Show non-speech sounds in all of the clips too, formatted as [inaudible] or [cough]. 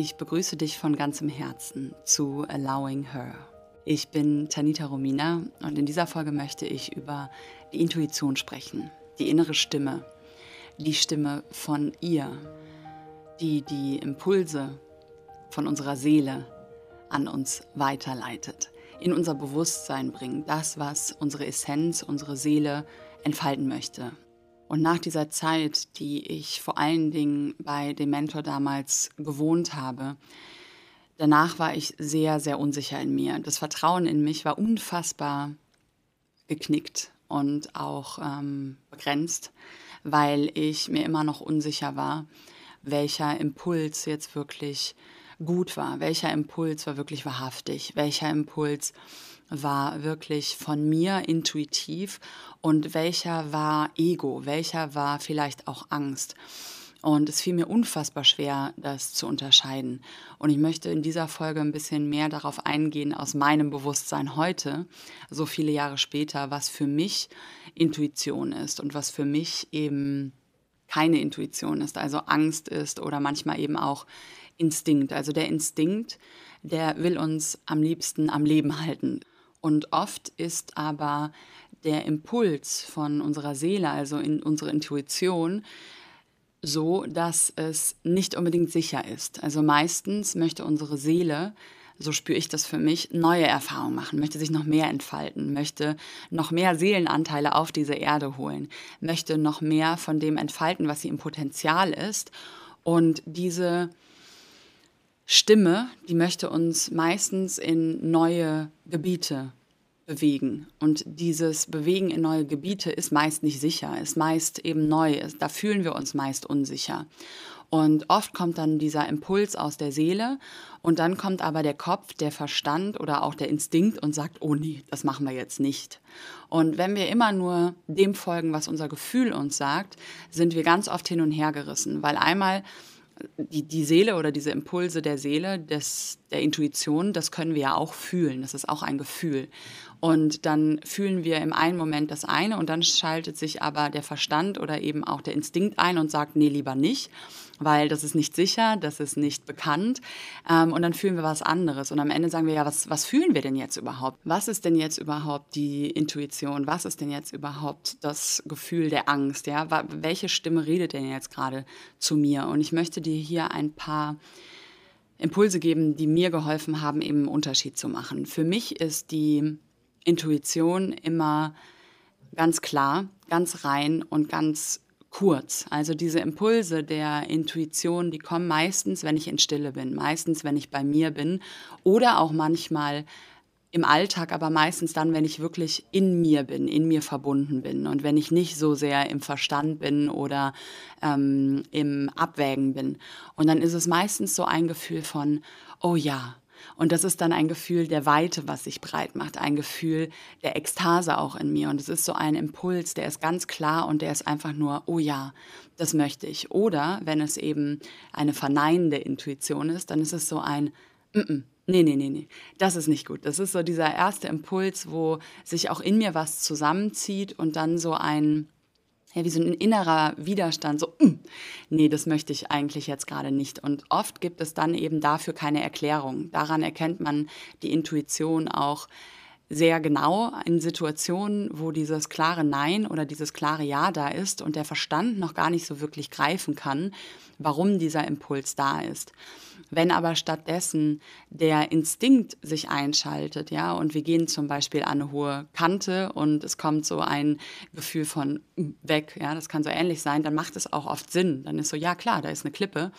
Ich begrüße dich von ganzem Herzen zu Allowing Her. Ich bin Tanita Romina und in dieser Folge möchte ich über die Intuition sprechen, die innere Stimme, die Stimme von ihr, die die Impulse von unserer Seele an uns weiterleitet, in unser Bewusstsein bringt, das, was unsere Essenz, unsere Seele entfalten möchte. Und nach dieser Zeit, die ich vor allen Dingen bei dem Mentor damals gewohnt habe, danach war ich sehr, sehr unsicher in mir. Das Vertrauen in mich war unfassbar geknickt und auch ähm, begrenzt, weil ich mir immer noch unsicher war, welcher Impuls jetzt wirklich gut war, welcher Impuls war wirklich wahrhaftig, welcher Impuls war wirklich von mir intuitiv und welcher war Ego, welcher war vielleicht auch Angst. Und es fiel mir unfassbar schwer, das zu unterscheiden. Und ich möchte in dieser Folge ein bisschen mehr darauf eingehen, aus meinem Bewusstsein heute, so viele Jahre später, was für mich Intuition ist und was für mich eben keine Intuition ist, also Angst ist oder manchmal eben auch Instinkt. Also der Instinkt, der will uns am liebsten am Leben halten. Und oft ist aber der Impuls von unserer Seele, also in unsere Intuition, so, dass es nicht unbedingt sicher ist. Also meistens möchte unsere Seele, so spüre ich das für mich, neue Erfahrungen machen, möchte sich noch mehr entfalten, möchte noch mehr Seelenanteile auf diese Erde holen, möchte noch mehr von dem entfalten, was sie im Potenzial ist. Und diese Stimme, die möchte uns meistens in neue Gebiete bewegen. Und dieses Bewegen in neue Gebiete ist meist nicht sicher, ist meist eben neu, da fühlen wir uns meist unsicher. Und oft kommt dann dieser Impuls aus der Seele und dann kommt aber der Kopf, der Verstand oder auch der Instinkt und sagt, oh nee, das machen wir jetzt nicht. Und wenn wir immer nur dem folgen, was unser Gefühl uns sagt, sind wir ganz oft hin und her gerissen, weil einmal die, die Seele oder diese Impulse der Seele, des, der Intuition, das können wir ja auch fühlen. Das ist auch ein Gefühl. Und dann fühlen wir im einen Moment das eine und dann schaltet sich aber der Verstand oder eben auch der Instinkt ein und sagt, nee, lieber nicht, weil das ist nicht sicher, das ist nicht bekannt. Ähm, und dann fühlen wir was anderes. Und am Ende sagen wir, ja, was, was fühlen wir denn jetzt überhaupt? Was ist denn jetzt überhaupt die Intuition? Was ist denn jetzt überhaupt das Gefühl der Angst? Ja? Welche Stimme redet denn jetzt gerade zu mir? Und ich möchte dir hier ein paar Impulse geben, die mir geholfen haben, eben einen Unterschied zu machen. Für mich ist die Intuition immer ganz klar, ganz rein und ganz kurz. Also diese Impulse der Intuition, die kommen meistens, wenn ich in Stille bin, meistens, wenn ich bei mir bin oder auch manchmal im Alltag, aber meistens dann, wenn ich wirklich in mir bin, in mir verbunden bin und wenn ich nicht so sehr im Verstand bin oder ähm, im Abwägen bin. Und dann ist es meistens so ein Gefühl von, oh ja, und das ist dann ein Gefühl der Weite, was sich breit macht, ein Gefühl der Ekstase auch in mir. Und es ist so ein Impuls, der ist ganz klar und der ist einfach nur, oh ja, das möchte ich. Oder wenn es eben eine verneinende Intuition ist, dann ist es so ein, mm -mm, nee, nee, nee, nee, das ist nicht gut. Das ist so dieser erste Impuls, wo sich auch in mir was zusammenzieht und dann so ein, ja, wie so ein innerer Widerstand, so, mm, nee, das möchte ich eigentlich jetzt gerade nicht. Und oft gibt es dann eben dafür keine Erklärung. Daran erkennt man die Intuition auch sehr genau in Situationen, wo dieses klare Nein oder dieses klare Ja da ist und der Verstand noch gar nicht so wirklich greifen kann, warum dieser Impuls da ist. Wenn aber stattdessen der Instinkt sich einschaltet, ja, und wir gehen zum Beispiel an eine hohe Kante und es kommt so ein Gefühl von hm, weg, ja, das kann so ähnlich sein, dann macht es auch oft Sinn. Dann ist so, ja klar, da ist eine Klippe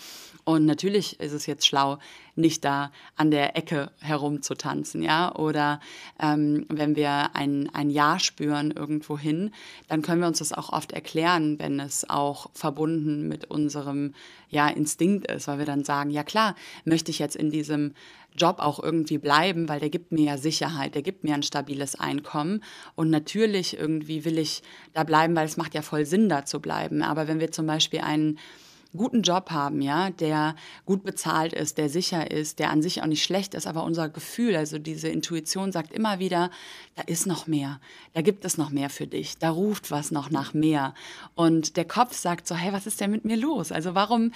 und natürlich ist es jetzt schlau, nicht da an der Ecke herumzutanzen, ja, oder ähm, wenn wir ein, ein Ja spüren irgendwo hin, dann können wir uns das auch oft erklären, wenn es auch verbunden mit unserem ja, Instinkt ist, weil wir dann sagen, ja klar, möchte ich jetzt in diesem Job auch irgendwie bleiben, weil der gibt mir ja Sicherheit, der gibt mir ein stabiles Einkommen und natürlich irgendwie will ich da bleiben, weil es macht ja voll Sinn, da zu bleiben. Aber wenn wir zum Beispiel einen guten Job haben, ja, der gut bezahlt ist, der sicher ist, der an sich auch nicht schlecht ist, aber unser Gefühl, also diese Intuition sagt immer wieder, da ist noch mehr, da gibt es noch mehr für dich, da ruft was noch nach mehr. Und der Kopf sagt so, hey, was ist denn mit mir los? Also warum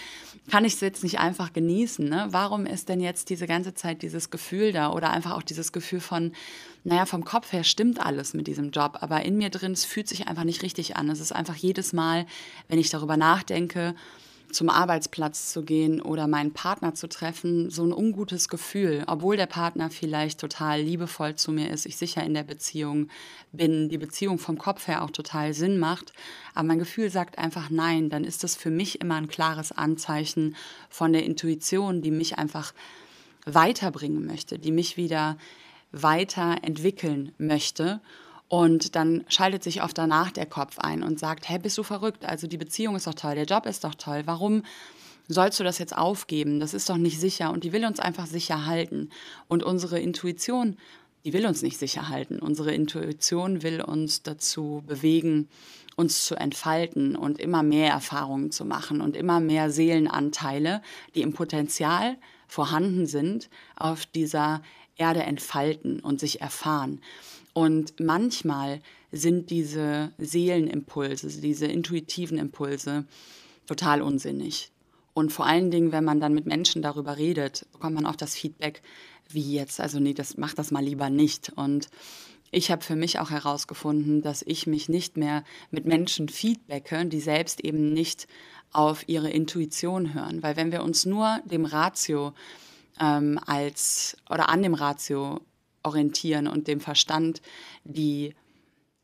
kann ich es jetzt nicht einfach genießen? Ne? Warum ist denn jetzt diese ganze Zeit dieses Gefühl da oder einfach auch dieses Gefühl von, naja, vom Kopf her stimmt alles mit diesem Job, aber in mir drin, es fühlt sich einfach nicht richtig an. Es ist einfach jedes Mal, wenn ich darüber nachdenke, zum Arbeitsplatz zu gehen oder meinen Partner zu treffen, so ein ungutes Gefühl, obwohl der Partner vielleicht total liebevoll zu mir ist, ich sicher in der Beziehung bin, die Beziehung vom Kopf her auch total Sinn macht, aber mein Gefühl sagt einfach nein, dann ist das für mich immer ein klares Anzeichen von der Intuition, die mich einfach weiterbringen möchte, die mich wieder weiterentwickeln möchte. Und dann schaltet sich oft danach der Kopf ein und sagt, hey, bist du verrückt? Also die Beziehung ist doch toll, der Job ist doch toll. Warum sollst du das jetzt aufgeben? Das ist doch nicht sicher. Und die will uns einfach sicher halten. Und unsere Intuition, die will uns nicht sicher halten. Unsere Intuition will uns dazu bewegen, uns zu entfalten und immer mehr Erfahrungen zu machen und immer mehr Seelenanteile, die im Potenzial vorhanden sind, auf dieser Erde entfalten und sich erfahren. Und manchmal sind diese Seelenimpulse, diese intuitiven Impulse total unsinnig. Und vor allen Dingen, wenn man dann mit Menschen darüber redet, bekommt man auch das Feedback, wie jetzt, also nee, das macht das mal lieber nicht. Und ich habe für mich auch herausgefunden, dass ich mich nicht mehr mit Menschen feedbacke, die selbst eben nicht auf ihre Intuition hören. Weil wenn wir uns nur dem Ratio ähm, als oder an dem Ratio orientieren und dem Verstand die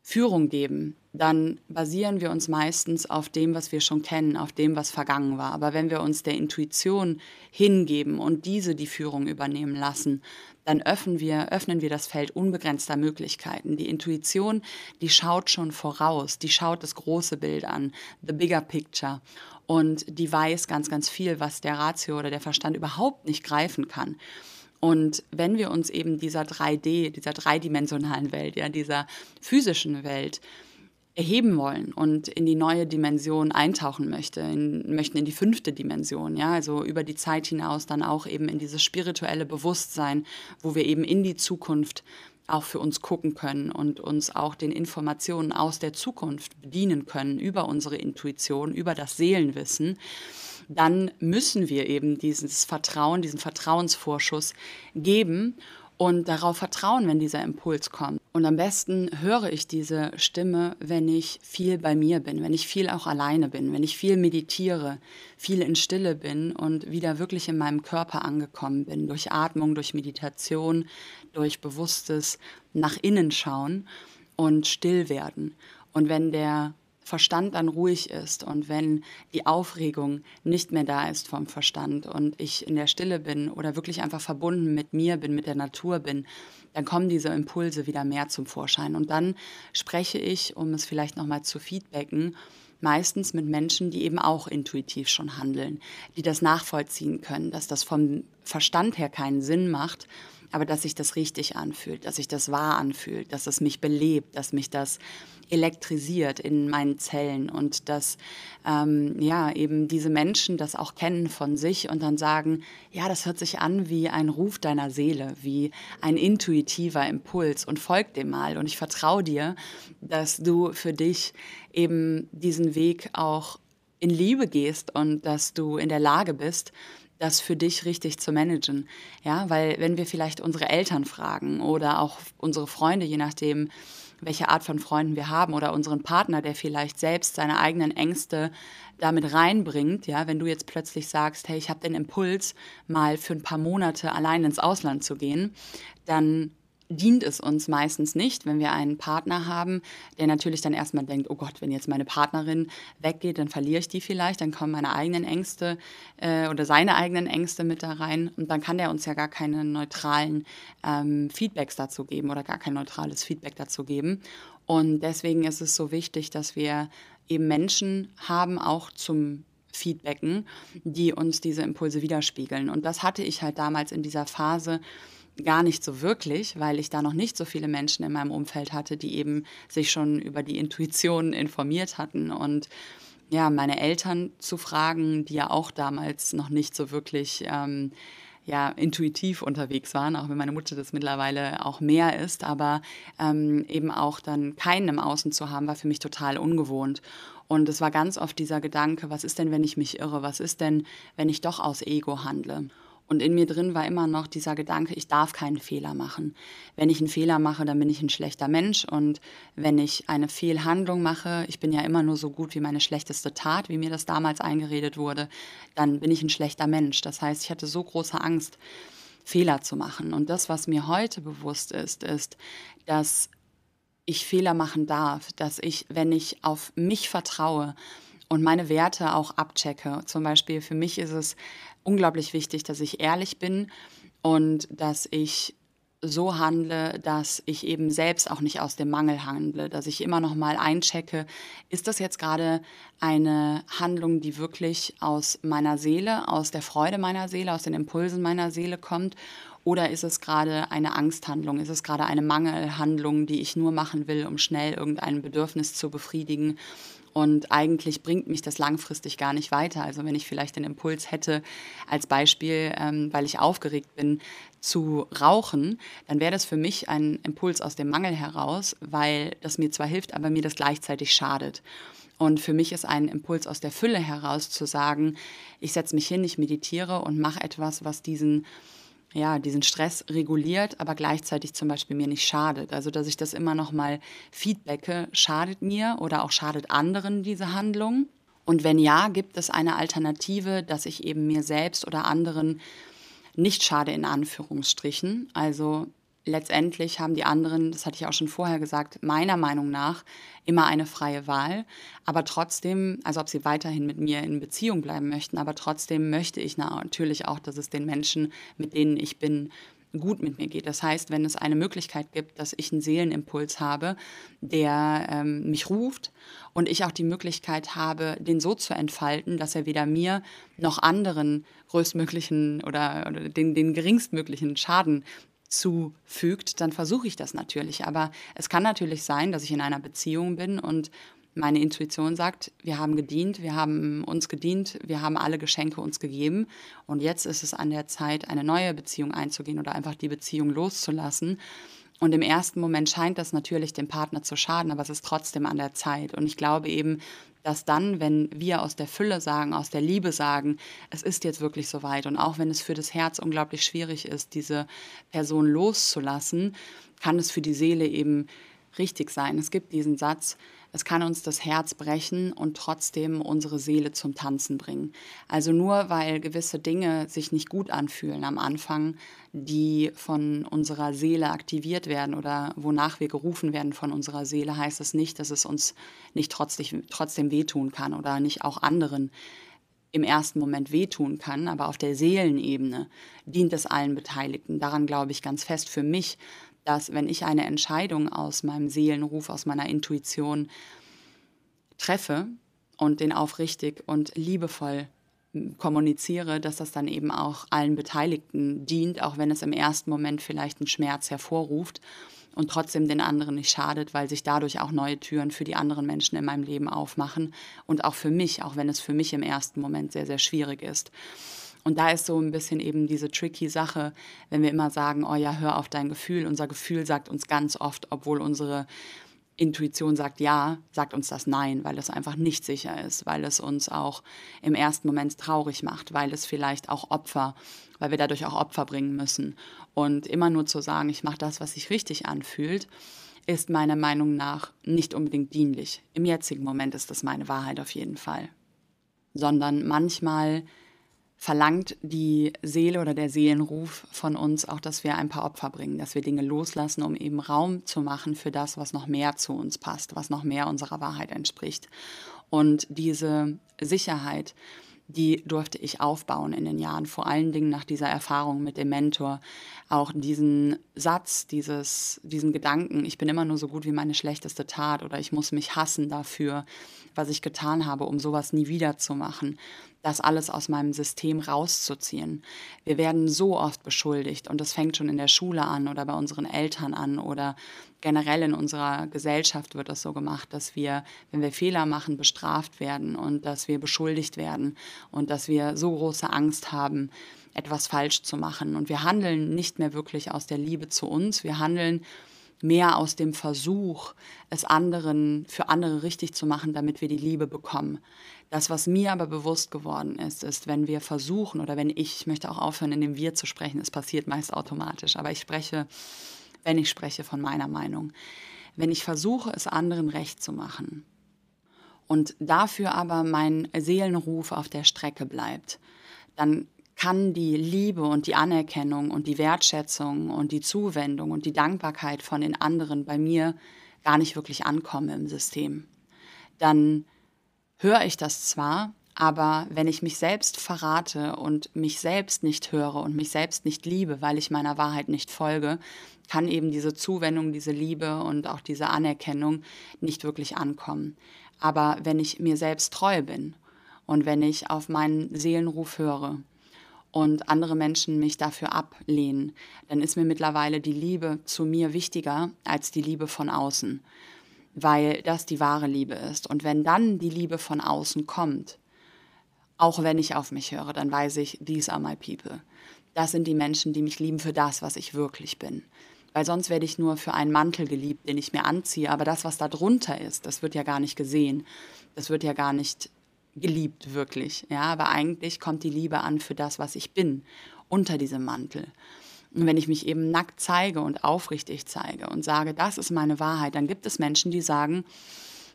Führung geben, dann basieren wir uns meistens auf dem, was wir schon kennen, auf dem, was vergangen war. Aber wenn wir uns der Intuition hingeben und diese die Führung übernehmen lassen, dann öffnen wir, öffnen wir das Feld unbegrenzter Möglichkeiten. Die Intuition, die schaut schon voraus, die schaut das große Bild an, the bigger picture. Und die weiß ganz, ganz viel, was der Ratio oder der Verstand überhaupt nicht greifen kann. Und wenn wir uns eben dieser 3D, dieser dreidimensionalen Welt, ja, dieser physischen Welt erheben wollen und in die neue Dimension eintauchen möchte, in, möchten in die fünfte Dimension, ja, also über die Zeit hinaus dann auch eben in dieses spirituelle Bewusstsein, wo wir eben in die Zukunft auch für uns gucken können und uns auch den Informationen aus der Zukunft bedienen können über unsere Intuition, über das Seelenwissen dann müssen wir eben dieses Vertrauen, diesen Vertrauensvorschuss geben und darauf vertrauen, wenn dieser Impuls kommt. Und am besten höre ich diese Stimme, wenn ich viel bei mir bin, wenn ich viel auch alleine bin, wenn ich viel meditiere, viel in Stille bin und wieder wirklich in meinem Körper angekommen bin, durch Atmung, durch Meditation, durch bewusstes nach innen schauen und still werden. Und wenn der Verstand dann ruhig ist und wenn die Aufregung nicht mehr da ist vom Verstand und ich in der Stille bin oder wirklich einfach verbunden mit mir bin, mit der Natur bin, dann kommen diese Impulse wieder mehr zum Vorschein. Und dann spreche ich, um es vielleicht nochmal zu feedbacken, meistens mit Menschen, die eben auch intuitiv schon handeln, die das nachvollziehen können, dass das vom Verstand her keinen Sinn macht, aber dass sich das richtig anfühlt, dass sich das wahr anfühlt, dass es mich belebt, dass mich das elektrisiert in meinen Zellen und dass ähm, ja eben diese Menschen das auch kennen von sich und dann sagen, ja, das hört sich an wie ein Ruf deiner Seele, wie ein intuitiver Impuls und folg dem mal. Und ich vertraue dir, dass du für dich eben diesen Weg auch in Liebe gehst und dass du in der Lage bist, das für dich richtig zu managen. Ja, weil wenn wir vielleicht unsere Eltern fragen oder auch unsere Freunde, je nachdem, welche Art von Freunden wir haben oder unseren Partner, der vielleicht selbst seine eigenen Ängste damit reinbringt, ja, wenn du jetzt plötzlich sagst, hey, ich habe den Impuls, mal für ein paar Monate allein ins Ausland zu gehen, dann dient es uns meistens nicht, wenn wir einen Partner haben, der natürlich dann erstmal denkt, oh Gott, wenn jetzt meine Partnerin weggeht, dann verliere ich die vielleicht, dann kommen meine eigenen Ängste äh, oder seine eigenen Ängste mit da rein und dann kann der uns ja gar keine neutralen ähm, Feedbacks dazu geben oder gar kein neutrales Feedback dazu geben. Und deswegen ist es so wichtig, dass wir eben Menschen haben, auch zum Feedbacken, die uns diese Impulse widerspiegeln. Und das hatte ich halt damals in dieser Phase, gar nicht so wirklich, weil ich da noch nicht so viele Menschen in meinem Umfeld hatte, die eben sich schon über die Intuition informiert hatten und ja, meine Eltern zu fragen, die ja auch damals noch nicht so wirklich ähm, ja, intuitiv unterwegs waren, auch wenn meine Mutter das mittlerweile auch mehr ist, aber ähm, eben auch dann keinen im Außen zu haben, war für mich total ungewohnt. Und es war ganz oft dieser Gedanke, was ist denn, wenn ich mich irre? Was ist denn, wenn ich doch aus Ego handle? Und in mir drin war immer noch dieser Gedanke, ich darf keinen Fehler machen. Wenn ich einen Fehler mache, dann bin ich ein schlechter Mensch. Und wenn ich eine Fehlhandlung mache, ich bin ja immer nur so gut wie meine schlechteste Tat, wie mir das damals eingeredet wurde, dann bin ich ein schlechter Mensch. Das heißt, ich hatte so große Angst, Fehler zu machen. Und das, was mir heute bewusst ist, ist, dass ich Fehler machen darf, dass ich, wenn ich auf mich vertraue, und meine Werte auch abchecke. Zum Beispiel für mich ist es unglaublich wichtig, dass ich ehrlich bin und dass ich so handle, dass ich eben selbst auch nicht aus dem Mangel handle, dass ich immer noch mal einchecke, ist das jetzt gerade eine Handlung, die wirklich aus meiner Seele, aus der Freude meiner Seele, aus den Impulsen meiner Seele kommt? Oder ist es gerade eine Angsthandlung, ist es gerade eine Mangelhandlung, die ich nur machen will, um schnell irgendein Bedürfnis zu befriedigen und eigentlich bringt mich das langfristig gar nicht weiter. Also wenn ich vielleicht den Impuls hätte, als Beispiel, ähm, weil ich aufgeregt bin, zu rauchen, dann wäre das für mich ein Impuls aus dem Mangel heraus, weil das mir zwar hilft, aber mir das gleichzeitig schadet. Und für mich ist ein Impuls aus der Fülle heraus zu sagen, ich setze mich hin, ich meditiere und mache etwas, was diesen ja, diesen Stress reguliert, aber gleichzeitig zum Beispiel mir nicht schadet. Also, dass ich das immer noch mal feedbacke, schadet mir oder auch schadet anderen diese Handlung? Und wenn ja, gibt es eine Alternative, dass ich eben mir selbst oder anderen nicht schade in Anführungsstrichen. Also letztendlich haben die anderen, das hatte ich auch schon vorher gesagt, meiner Meinung nach immer eine freie Wahl. Aber trotzdem, also ob sie weiterhin mit mir in Beziehung bleiben möchten, aber trotzdem möchte ich natürlich auch, dass es den Menschen, mit denen ich bin, gut mit mir geht. Das heißt, wenn es eine Möglichkeit gibt, dass ich einen Seelenimpuls habe, der ähm, mich ruft und ich auch die Möglichkeit habe, den so zu entfalten, dass er weder mir noch anderen größtmöglichen oder, oder den, den geringstmöglichen Schaden zufügt, dann versuche ich das natürlich. Aber es kann natürlich sein, dass ich in einer Beziehung bin und meine Intuition sagt, wir haben gedient, wir haben uns gedient, wir haben alle Geschenke uns gegeben und jetzt ist es an der Zeit, eine neue Beziehung einzugehen oder einfach die Beziehung loszulassen. Und im ersten Moment scheint das natürlich dem Partner zu schaden, aber es ist trotzdem an der Zeit. Und ich glaube eben, dass dann, wenn wir aus der Fülle sagen, aus der Liebe sagen, es ist jetzt wirklich soweit und auch wenn es für das Herz unglaublich schwierig ist, diese Person loszulassen, kann es für die Seele eben richtig sein. Es gibt diesen Satz, es kann uns das Herz brechen und trotzdem unsere Seele zum Tanzen bringen. Also nur weil gewisse Dinge sich nicht gut anfühlen am Anfang, die von unserer Seele aktiviert werden oder wonach wir gerufen werden von unserer Seele, heißt es nicht, dass es uns nicht trotzdem, trotzdem wehtun kann oder nicht auch anderen im ersten Moment wehtun kann, aber auf der Seelenebene dient es allen Beteiligten. Daran glaube ich ganz fest für mich, dass wenn ich eine Entscheidung aus meinem Seelenruf, aus meiner Intuition treffe und den aufrichtig und liebevoll kommuniziere, dass das dann eben auch allen Beteiligten dient, auch wenn es im ersten Moment vielleicht einen Schmerz hervorruft und trotzdem den anderen nicht schadet, weil sich dadurch auch neue Türen für die anderen Menschen in meinem Leben aufmachen und auch für mich, auch wenn es für mich im ersten Moment sehr, sehr schwierig ist. Und da ist so ein bisschen eben diese tricky Sache, wenn wir immer sagen, oh ja, hör auf dein Gefühl. Unser Gefühl sagt uns ganz oft, obwohl unsere Intuition sagt ja, sagt uns das nein, weil es einfach nicht sicher ist, weil es uns auch im ersten Moment traurig macht, weil es vielleicht auch Opfer, weil wir dadurch auch Opfer bringen müssen. Und immer nur zu sagen, ich mache das, was sich richtig anfühlt, ist meiner Meinung nach nicht unbedingt dienlich. Im jetzigen Moment ist das meine Wahrheit auf jeden Fall. Sondern manchmal verlangt die Seele oder der Seelenruf von uns auch, dass wir ein paar Opfer bringen, dass wir Dinge loslassen, um eben Raum zu machen für das, was noch mehr zu uns passt, was noch mehr unserer Wahrheit entspricht. Und diese Sicherheit, die durfte ich aufbauen in den Jahren, vor allen Dingen nach dieser Erfahrung mit dem Mentor. Auch diesen Satz, dieses, diesen Gedanken, ich bin immer nur so gut wie meine schlechteste Tat oder ich muss mich hassen dafür, was ich getan habe, um sowas nie wieder zu machen das alles aus meinem System rauszuziehen. Wir werden so oft beschuldigt und das fängt schon in der Schule an oder bei unseren Eltern an oder generell in unserer Gesellschaft wird das so gemacht, dass wir, wenn wir Fehler machen, bestraft werden und dass wir beschuldigt werden und dass wir so große Angst haben, etwas falsch zu machen. Und wir handeln nicht mehr wirklich aus der Liebe zu uns, wir handeln mehr aus dem Versuch, es anderen für andere richtig zu machen, damit wir die Liebe bekommen. Das, was mir aber bewusst geworden ist, ist, wenn wir versuchen oder wenn ich, ich möchte auch aufhören, in dem Wir zu sprechen, es passiert meist automatisch, aber ich spreche, wenn ich spreche von meiner Meinung, wenn ich versuche, es anderen recht zu machen und dafür aber mein Seelenruf auf der Strecke bleibt, dann kann die Liebe und die Anerkennung und die Wertschätzung und die Zuwendung und die Dankbarkeit von den anderen bei mir gar nicht wirklich ankommen im System. Dann höre ich das zwar, aber wenn ich mich selbst verrate und mich selbst nicht höre und mich selbst nicht liebe, weil ich meiner Wahrheit nicht folge, kann eben diese Zuwendung, diese Liebe und auch diese Anerkennung nicht wirklich ankommen. Aber wenn ich mir selbst treu bin und wenn ich auf meinen Seelenruf höre und andere Menschen mich dafür ablehnen, dann ist mir mittlerweile die Liebe zu mir wichtiger als die Liebe von außen, weil das die wahre Liebe ist. Und wenn dann die Liebe von außen kommt, auch wenn ich auf mich höre, dann weiß ich, these are my people. Das sind die Menschen, die mich lieben für das, was ich wirklich bin. Weil sonst werde ich nur für einen Mantel geliebt, den ich mir anziehe. Aber das, was da drunter ist, das wird ja gar nicht gesehen. Das wird ja gar nicht geliebt, wirklich. Ja, aber eigentlich kommt die Liebe an für das, was ich bin, unter diesem Mantel. Und wenn ich mich eben nackt zeige und aufrichtig zeige und sage, das ist meine Wahrheit, dann gibt es Menschen, die sagen,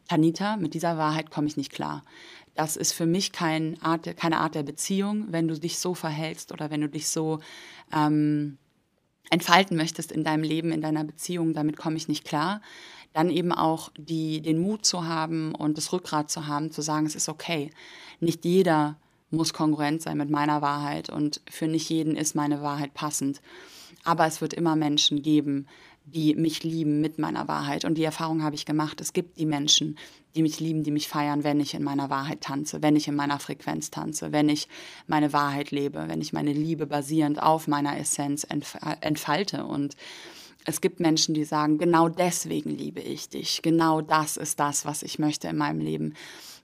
Tanita, mit dieser Wahrheit komme ich nicht klar. Das ist für mich kein Art, keine Art der Beziehung, wenn du dich so verhältst oder wenn du dich so ähm, entfalten möchtest in deinem Leben, in deiner Beziehung, damit komme ich nicht klar dann eben auch die, den Mut zu haben und das Rückgrat zu haben, zu sagen, es ist okay. Nicht jeder muss kongruent sein mit meiner Wahrheit und für nicht jeden ist meine Wahrheit passend. Aber es wird immer Menschen geben, die mich lieben mit meiner Wahrheit. Und die Erfahrung habe ich gemacht. Es gibt die Menschen, die mich lieben, die mich feiern, wenn ich in meiner Wahrheit tanze, wenn ich in meiner Frequenz tanze, wenn ich meine Wahrheit lebe, wenn ich meine Liebe basierend auf meiner Essenz entfalte. Und es gibt Menschen, die sagen, genau deswegen liebe ich dich. Genau das ist das, was ich möchte in meinem Leben.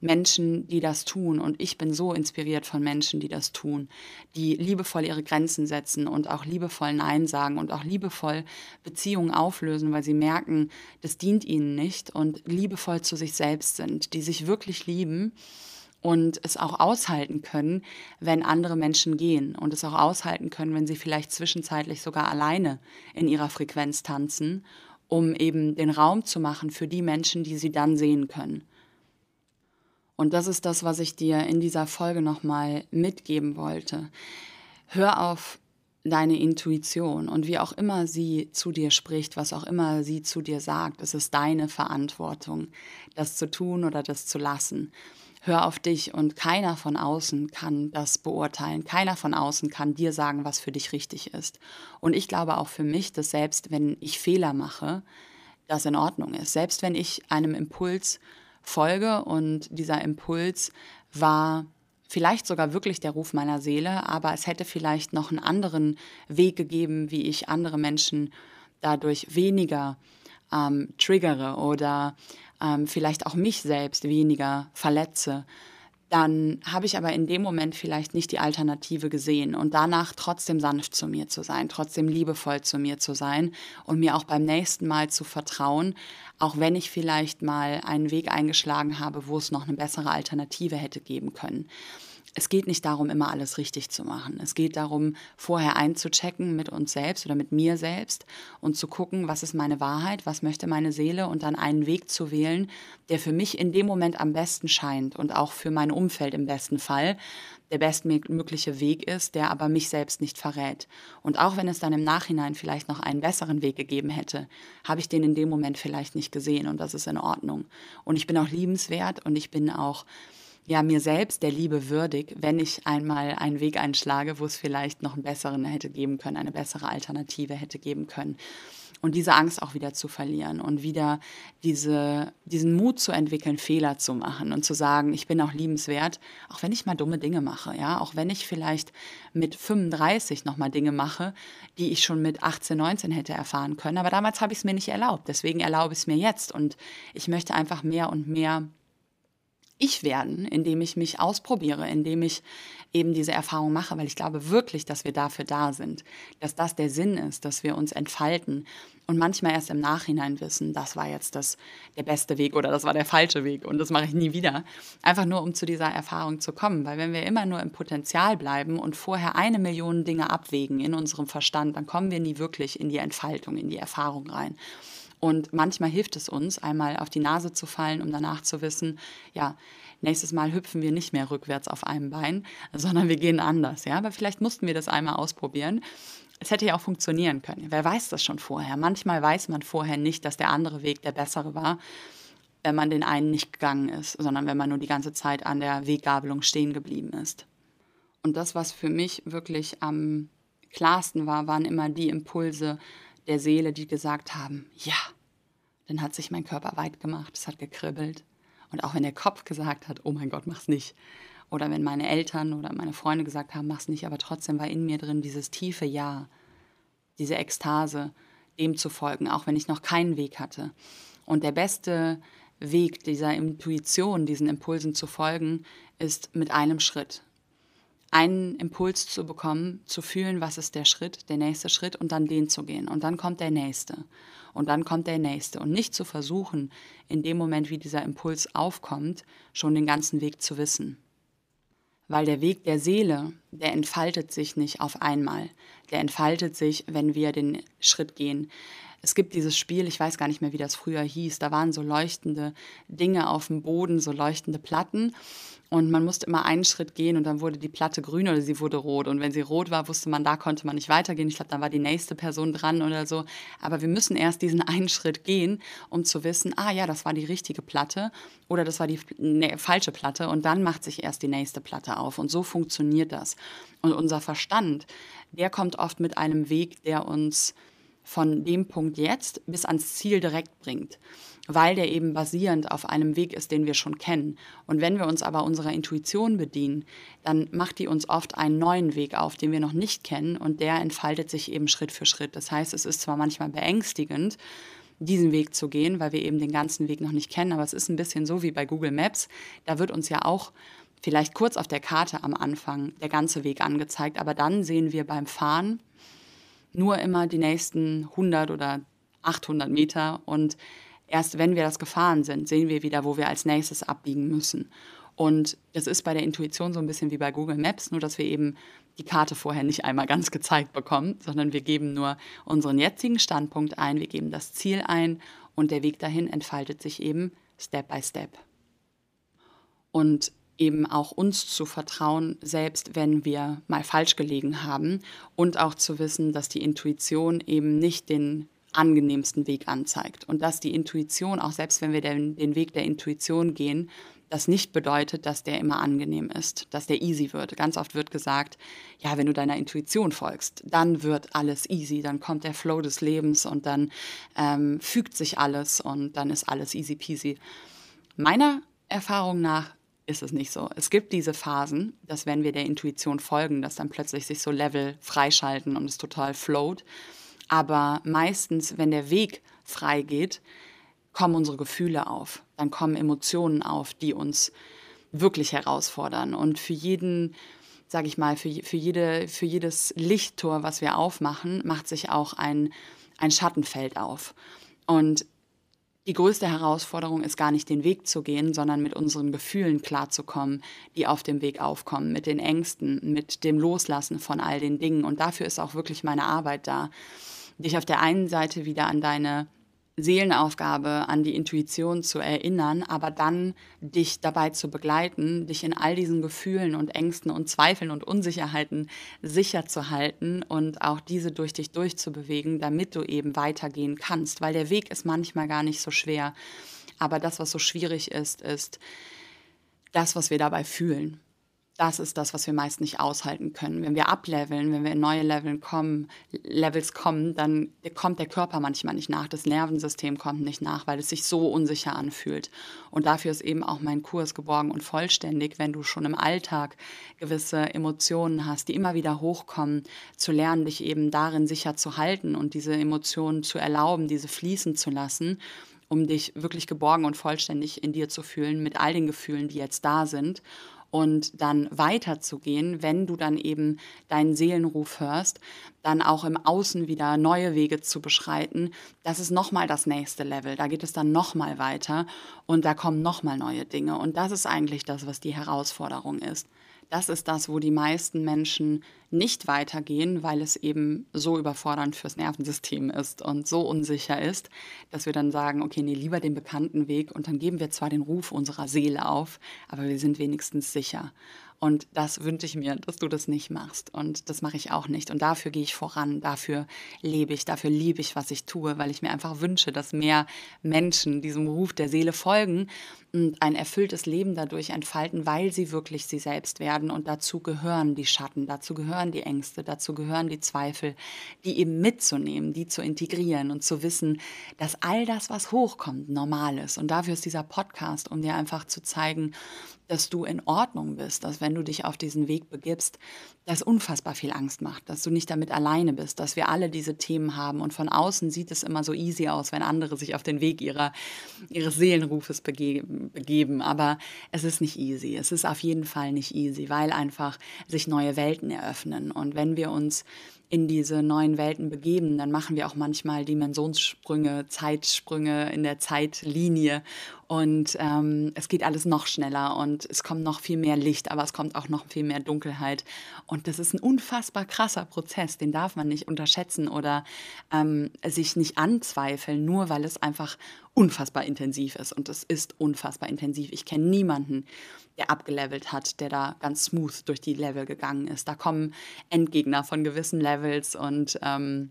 Menschen, die das tun. Und ich bin so inspiriert von Menschen, die das tun, die liebevoll ihre Grenzen setzen und auch liebevoll Nein sagen und auch liebevoll Beziehungen auflösen, weil sie merken, das dient ihnen nicht und liebevoll zu sich selbst sind, die sich wirklich lieben und es auch aushalten können, wenn andere Menschen gehen und es auch aushalten können, wenn sie vielleicht zwischenzeitlich sogar alleine in ihrer Frequenz tanzen, um eben den Raum zu machen für die Menschen, die sie dann sehen können. Und das ist das, was ich dir in dieser Folge nochmal mitgeben wollte. Hör auf deine Intuition und wie auch immer sie zu dir spricht, was auch immer sie zu dir sagt, es ist deine Verantwortung, das zu tun oder das zu lassen hör auf dich und keiner von außen kann das beurteilen. Keiner von außen kann dir sagen, was für dich richtig ist. Und ich glaube auch für mich, dass selbst wenn ich Fehler mache, das in Ordnung ist. Selbst wenn ich einem Impuls folge und dieser Impuls war vielleicht sogar wirklich der Ruf meiner Seele, aber es hätte vielleicht noch einen anderen Weg gegeben, wie ich andere Menschen dadurch weniger ähm, triggere oder ähm, vielleicht auch mich selbst weniger verletze, dann habe ich aber in dem Moment vielleicht nicht die Alternative gesehen und danach trotzdem sanft zu mir zu sein, trotzdem liebevoll zu mir zu sein und mir auch beim nächsten Mal zu vertrauen, auch wenn ich vielleicht mal einen Weg eingeschlagen habe, wo es noch eine bessere Alternative hätte geben können es geht nicht darum, immer alles richtig zu machen. Es geht darum, vorher einzuchecken mit uns selbst oder mit mir selbst und zu gucken, was ist meine Wahrheit, was möchte meine Seele und dann einen Weg zu wählen, der für mich in dem Moment am besten scheint und auch für mein Umfeld im besten Fall der bestmögliche Weg ist, der aber mich selbst nicht verrät. Und auch wenn es dann im Nachhinein vielleicht noch einen besseren Weg gegeben hätte, habe ich den in dem Moment vielleicht nicht gesehen und das ist in Ordnung. Und ich bin auch liebenswert und ich bin auch ja mir selbst der Liebe würdig, wenn ich einmal einen Weg einschlage, wo es vielleicht noch einen besseren hätte geben können, eine bessere Alternative hätte geben können. Und diese Angst auch wieder zu verlieren und wieder diese, diesen Mut zu entwickeln, Fehler zu machen und zu sagen, ich bin auch liebenswert, auch wenn ich mal dumme Dinge mache, ja, auch wenn ich vielleicht mit 35 nochmal Dinge mache, die ich schon mit 18, 19 hätte erfahren können. Aber damals habe ich es mir nicht erlaubt. Deswegen erlaube ich es mir jetzt. Und ich möchte einfach mehr und mehr ich werden, indem ich mich ausprobiere, indem ich eben diese Erfahrung mache, weil ich glaube wirklich, dass wir dafür da sind, dass das der Sinn ist, dass wir uns entfalten und manchmal erst im Nachhinein wissen, das war jetzt das, der beste Weg oder das war der falsche Weg und das mache ich nie wieder. Einfach nur, um zu dieser Erfahrung zu kommen, weil wenn wir immer nur im Potenzial bleiben und vorher eine Million Dinge abwägen in unserem Verstand, dann kommen wir nie wirklich in die Entfaltung, in die Erfahrung rein. Und manchmal hilft es uns, einmal auf die Nase zu fallen, um danach zu wissen, ja, nächstes Mal hüpfen wir nicht mehr rückwärts auf einem Bein, [laughs] sondern wir gehen anders. Ja, aber vielleicht mussten wir das einmal ausprobieren. Es hätte ja auch funktionieren können. Wer weiß das schon vorher? Manchmal weiß man vorher nicht, dass der andere Weg der bessere war, wenn man den einen nicht gegangen ist, sondern wenn man nur die ganze Zeit an der Weggabelung stehen geblieben ist. Und das, was für mich wirklich am klarsten war, waren immer die Impulse, der Seele, die gesagt haben, ja, dann hat sich mein Körper weit gemacht, es hat gekribbelt. Und auch wenn der Kopf gesagt hat, oh mein Gott, mach's nicht. Oder wenn meine Eltern oder meine Freunde gesagt haben, mach's nicht, aber trotzdem war in mir drin dieses tiefe Ja, diese Ekstase, dem zu folgen, auch wenn ich noch keinen Weg hatte. Und der beste Weg dieser Intuition, diesen Impulsen zu folgen, ist mit einem Schritt einen Impuls zu bekommen, zu fühlen, was ist der Schritt, der nächste Schritt und dann den zu gehen. Und dann kommt der nächste. Und dann kommt der nächste. Und nicht zu versuchen, in dem Moment, wie dieser Impuls aufkommt, schon den ganzen Weg zu wissen. Weil der Weg der Seele, der entfaltet sich nicht auf einmal. Der entfaltet sich, wenn wir den Schritt gehen. Es gibt dieses Spiel, ich weiß gar nicht mehr, wie das früher hieß, da waren so leuchtende Dinge auf dem Boden, so leuchtende Platten. Und man musste immer einen Schritt gehen und dann wurde die Platte grün oder sie wurde rot. Und wenn sie rot war, wusste man, da konnte man nicht weitergehen. Ich glaube, dann war die nächste Person dran oder so. Aber wir müssen erst diesen [laughs] einen Schritt gehen, um zu wissen, ah ja, das war die richtige Platte oder das war die ne, falsche Platte. Und dann macht sich erst die nächste Platte auf. Und so funktioniert das. Und unser Verstand, der kommt oft mit einem Weg, der uns von dem Punkt jetzt bis ans Ziel direkt bringt weil der eben basierend auf einem Weg ist, den wir schon kennen. Und wenn wir uns aber unserer Intuition bedienen, dann macht die uns oft einen neuen Weg auf, den wir noch nicht kennen und der entfaltet sich eben Schritt für Schritt. Das heißt, es ist zwar manchmal beängstigend, diesen Weg zu gehen, weil wir eben den ganzen Weg noch nicht kennen, aber es ist ein bisschen so wie bei Google Maps. Da wird uns ja auch vielleicht kurz auf der Karte am Anfang der ganze Weg angezeigt, aber dann sehen wir beim Fahren nur immer die nächsten 100 oder 800 Meter und Erst wenn wir das gefahren sind, sehen wir wieder, wo wir als nächstes abbiegen müssen. Und das ist bei der Intuition so ein bisschen wie bei Google Maps, nur dass wir eben die Karte vorher nicht einmal ganz gezeigt bekommen, sondern wir geben nur unseren jetzigen Standpunkt ein, wir geben das Ziel ein und der Weg dahin entfaltet sich eben Step by Step. Und eben auch uns zu vertrauen, selbst wenn wir mal falsch gelegen haben und auch zu wissen, dass die Intuition eben nicht den angenehmsten Weg anzeigt. Und dass die Intuition, auch selbst wenn wir den, den Weg der Intuition gehen, das nicht bedeutet, dass der immer angenehm ist, dass der easy wird. Ganz oft wird gesagt, ja, wenn du deiner Intuition folgst, dann wird alles easy, dann kommt der Flow des Lebens und dann ähm, fügt sich alles und dann ist alles easy peasy. Meiner Erfahrung nach ist es nicht so. Es gibt diese Phasen, dass wenn wir der Intuition folgen, dass dann plötzlich sich so Level freischalten und es total float. Aber meistens, wenn der Weg frei geht, kommen unsere Gefühle auf. Dann kommen Emotionen auf, die uns wirklich herausfordern. Und für jeden, sage ich mal, für, für, jede, für jedes Lichttor, was wir aufmachen, macht sich auch ein, ein Schattenfeld auf. Und die größte Herausforderung ist gar nicht den Weg zu gehen, sondern mit unseren Gefühlen klarzukommen, die auf dem Weg aufkommen, mit den Ängsten, mit dem Loslassen von all den Dingen. Und dafür ist auch wirklich meine Arbeit da dich auf der einen Seite wieder an deine Seelenaufgabe, an die Intuition zu erinnern, aber dann dich dabei zu begleiten, dich in all diesen Gefühlen und Ängsten und Zweifeln und Unsicherheiten sicher zu halten und auch diese durch dich durchzubewegen, damit du eben weitergehen kannst, weil der Weg ist manchmal gar nicht so schwer. Aber das, was so schwierig ist, ist, das, was wir dabei fühlen das ist das, was wir meist nicht aushalten können. Wenn wir ableveln, wenn wir in neue Leveln kommen, Levels kommen, dann kommt der Körper manchmal nicht nach, das Nervensystem kommt nicht nach, weil es sich so unsicher anfühlt. Und dafür ist eben auch mein Kurs geborgen und vollständig, wenn du schon im Alltag gewisse Emotionen hast, die immer wieder hochkommen, zu lernen, dich eben darin sicher zu halten und diese Emotionen zu erlauben, diese fließen zu lassen um dich wirklich geborgen und vollständig in dir zu fühlen mit all den Gefühlen, die jetzt da sind und dann weiterzugehen, wenn du dann eben deinen Seelenruf hörst, dann auch im Außen wieder neue Wege zu beschreiten, das ist nochmal das nächste Level. Da geht es dann nochmal weiter und da kommen nochmal neue Dinge. Und das ist eigentlich das, was die Herausforderung ist das ist das, wo die meisten Menschen nicht weitergehen, weil es eben so überfordernd fürs Nervensystem ist und so unsicher ist, dass wir dann sagen, okay, nee, lieber den bekannten Weg und dann geben wir zwar den Ruf unserer Seele auf, aber wir sind wenigstens sicher. Und das wünsche ich mir, dass du das nicht machst. Und das mache ich auch nicht. Und dafür gehe ich voran, dafür lebe ich, dafür liebe ich, was ich tue, weil ich mir einfach wünsche, dass mehr Menschen diesem Ruf der Seele folgen ein erfülltes Leben dadurch entfalten, weil sie wirklich sie selbst werden. Und dazu gehören die Schatten, dazu gehören die Ängste, dazu gehören die Zweifel, die eben mitzunehmen, die zu integrieren und zu wissen, dass all das, was hochkommt, normal ist. Und dafür ist dieser Podcast, um dir einfach zu zeigen, dass du in Ordnung bist, dass wenn du dich auf diesen Weg begibst, das unfassbar viel Angst macht, dass du nicht damit alleine bist, dass wir alle diese Themen haben und von außen sieht es immer so easy aus, wenn andere sich auf den Weg ihrer, ihres Seelenrufes begeben, begeben, aber es ist nicht easy, es ist auf jeden Fall nicht easy, weil einfach sich neue Welten eröffnen. Und wenn wir uns in diese neuen Welten begeben, dann machen wir auch manchmal Dimensionssprünge, Zeitsprünge in der Zeitlinie und ähm, es geht alles noch schneller und es kommt noch viel mehr Licht, aber es kommt auch noch viel mehr Dunkelheit. Und das ist ein unfassbar krasser Prozess, den darf man nicht unterschätzen oder ähm, sich nicht anzweifeln, nur weil es einfach unfassbar intensiv ist. Und es ist unfassbar intensiv. Ich kenne niemanden, der abgelevelt hat, der da ganz smooth durch die Level gegangen ist. Da kommen Endgegner von gewissen Levels und ähm,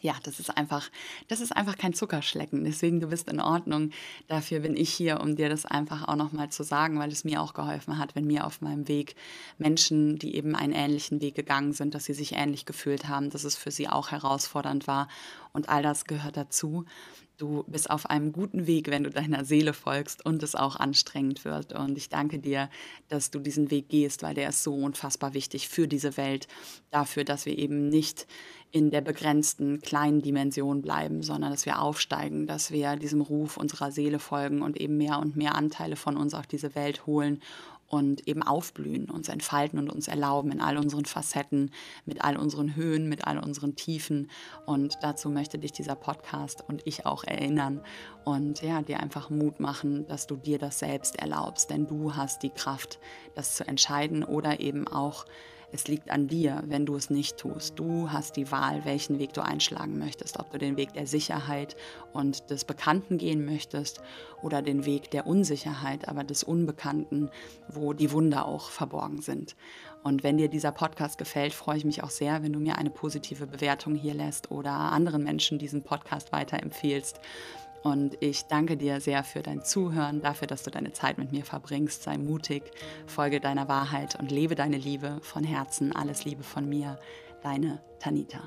ja, das ist einfach, das ist einfach kein Zuckerschlecken. Deswegen, du bist in Ordnung. Dafür bin ich hier, um dir das einfach auch nochmal zu sagen, weil es mir auch geholfen hat, wenn mir auf meinem Weg Menschen, die eben einen ähnlichen Weg gegangen sind, dass sie sich ähnlich gefühlt haben, dass es für sie auch herausfordernd war. Und all das gehört dazu. Du bist auf einem guten Weg, wenn du deiner Seele folgst und es auch anstrengend wird. Und ich danke dir, dass du diesen Weg gehst, weil der ist so unfassbar wichtig für diese Welt, dafür, dass wir eben nicht in der begrenzten kleinen Dimension bleiben, sondern dass wir aufsteigen, dass wir diesem Ruf unserer Seele folgen und eben mehr und mehr Anteile von uns auf diese Welt holen und eben aufblühen, uns entfalten und uns erlauben in all unseren Facetten, mit all unseren Höhen, mit all unseren Tiefen. Und dazu möchte dich dieser Podcast und ich auch erinnern und ja, dir einfach Mut machen, dass du dir das selbst erlaubst, denn du hast die Kraft, das zu entscheiden oder eben auch es liegt an dir, wenn du es nicht tust. Du hast die Wahl, welchen Weg du einschlagen möchtest. Ob du den Weg der Sicherheit und des Bekannten gehen möchtest oder den Weg der Unsicherheit, aber des Unbekannten, wo die Wunder auch verborgen sind. Und wenn dir dieser Podcast gefällt, freue ich mich auch sehr, wenn du mir eine positive Bewertung hier lässt oder anderen Menschen diesen Podcast weiterempfehlst. Und ich danke dir sehr für dein Zuhören, dafür, dass du deine Zeit mit mir verbringst. Sei mutig, folge deiner Wahrheit und lebe deine Liebe von Herzen. Alles Liebe von mir, deine Tanita.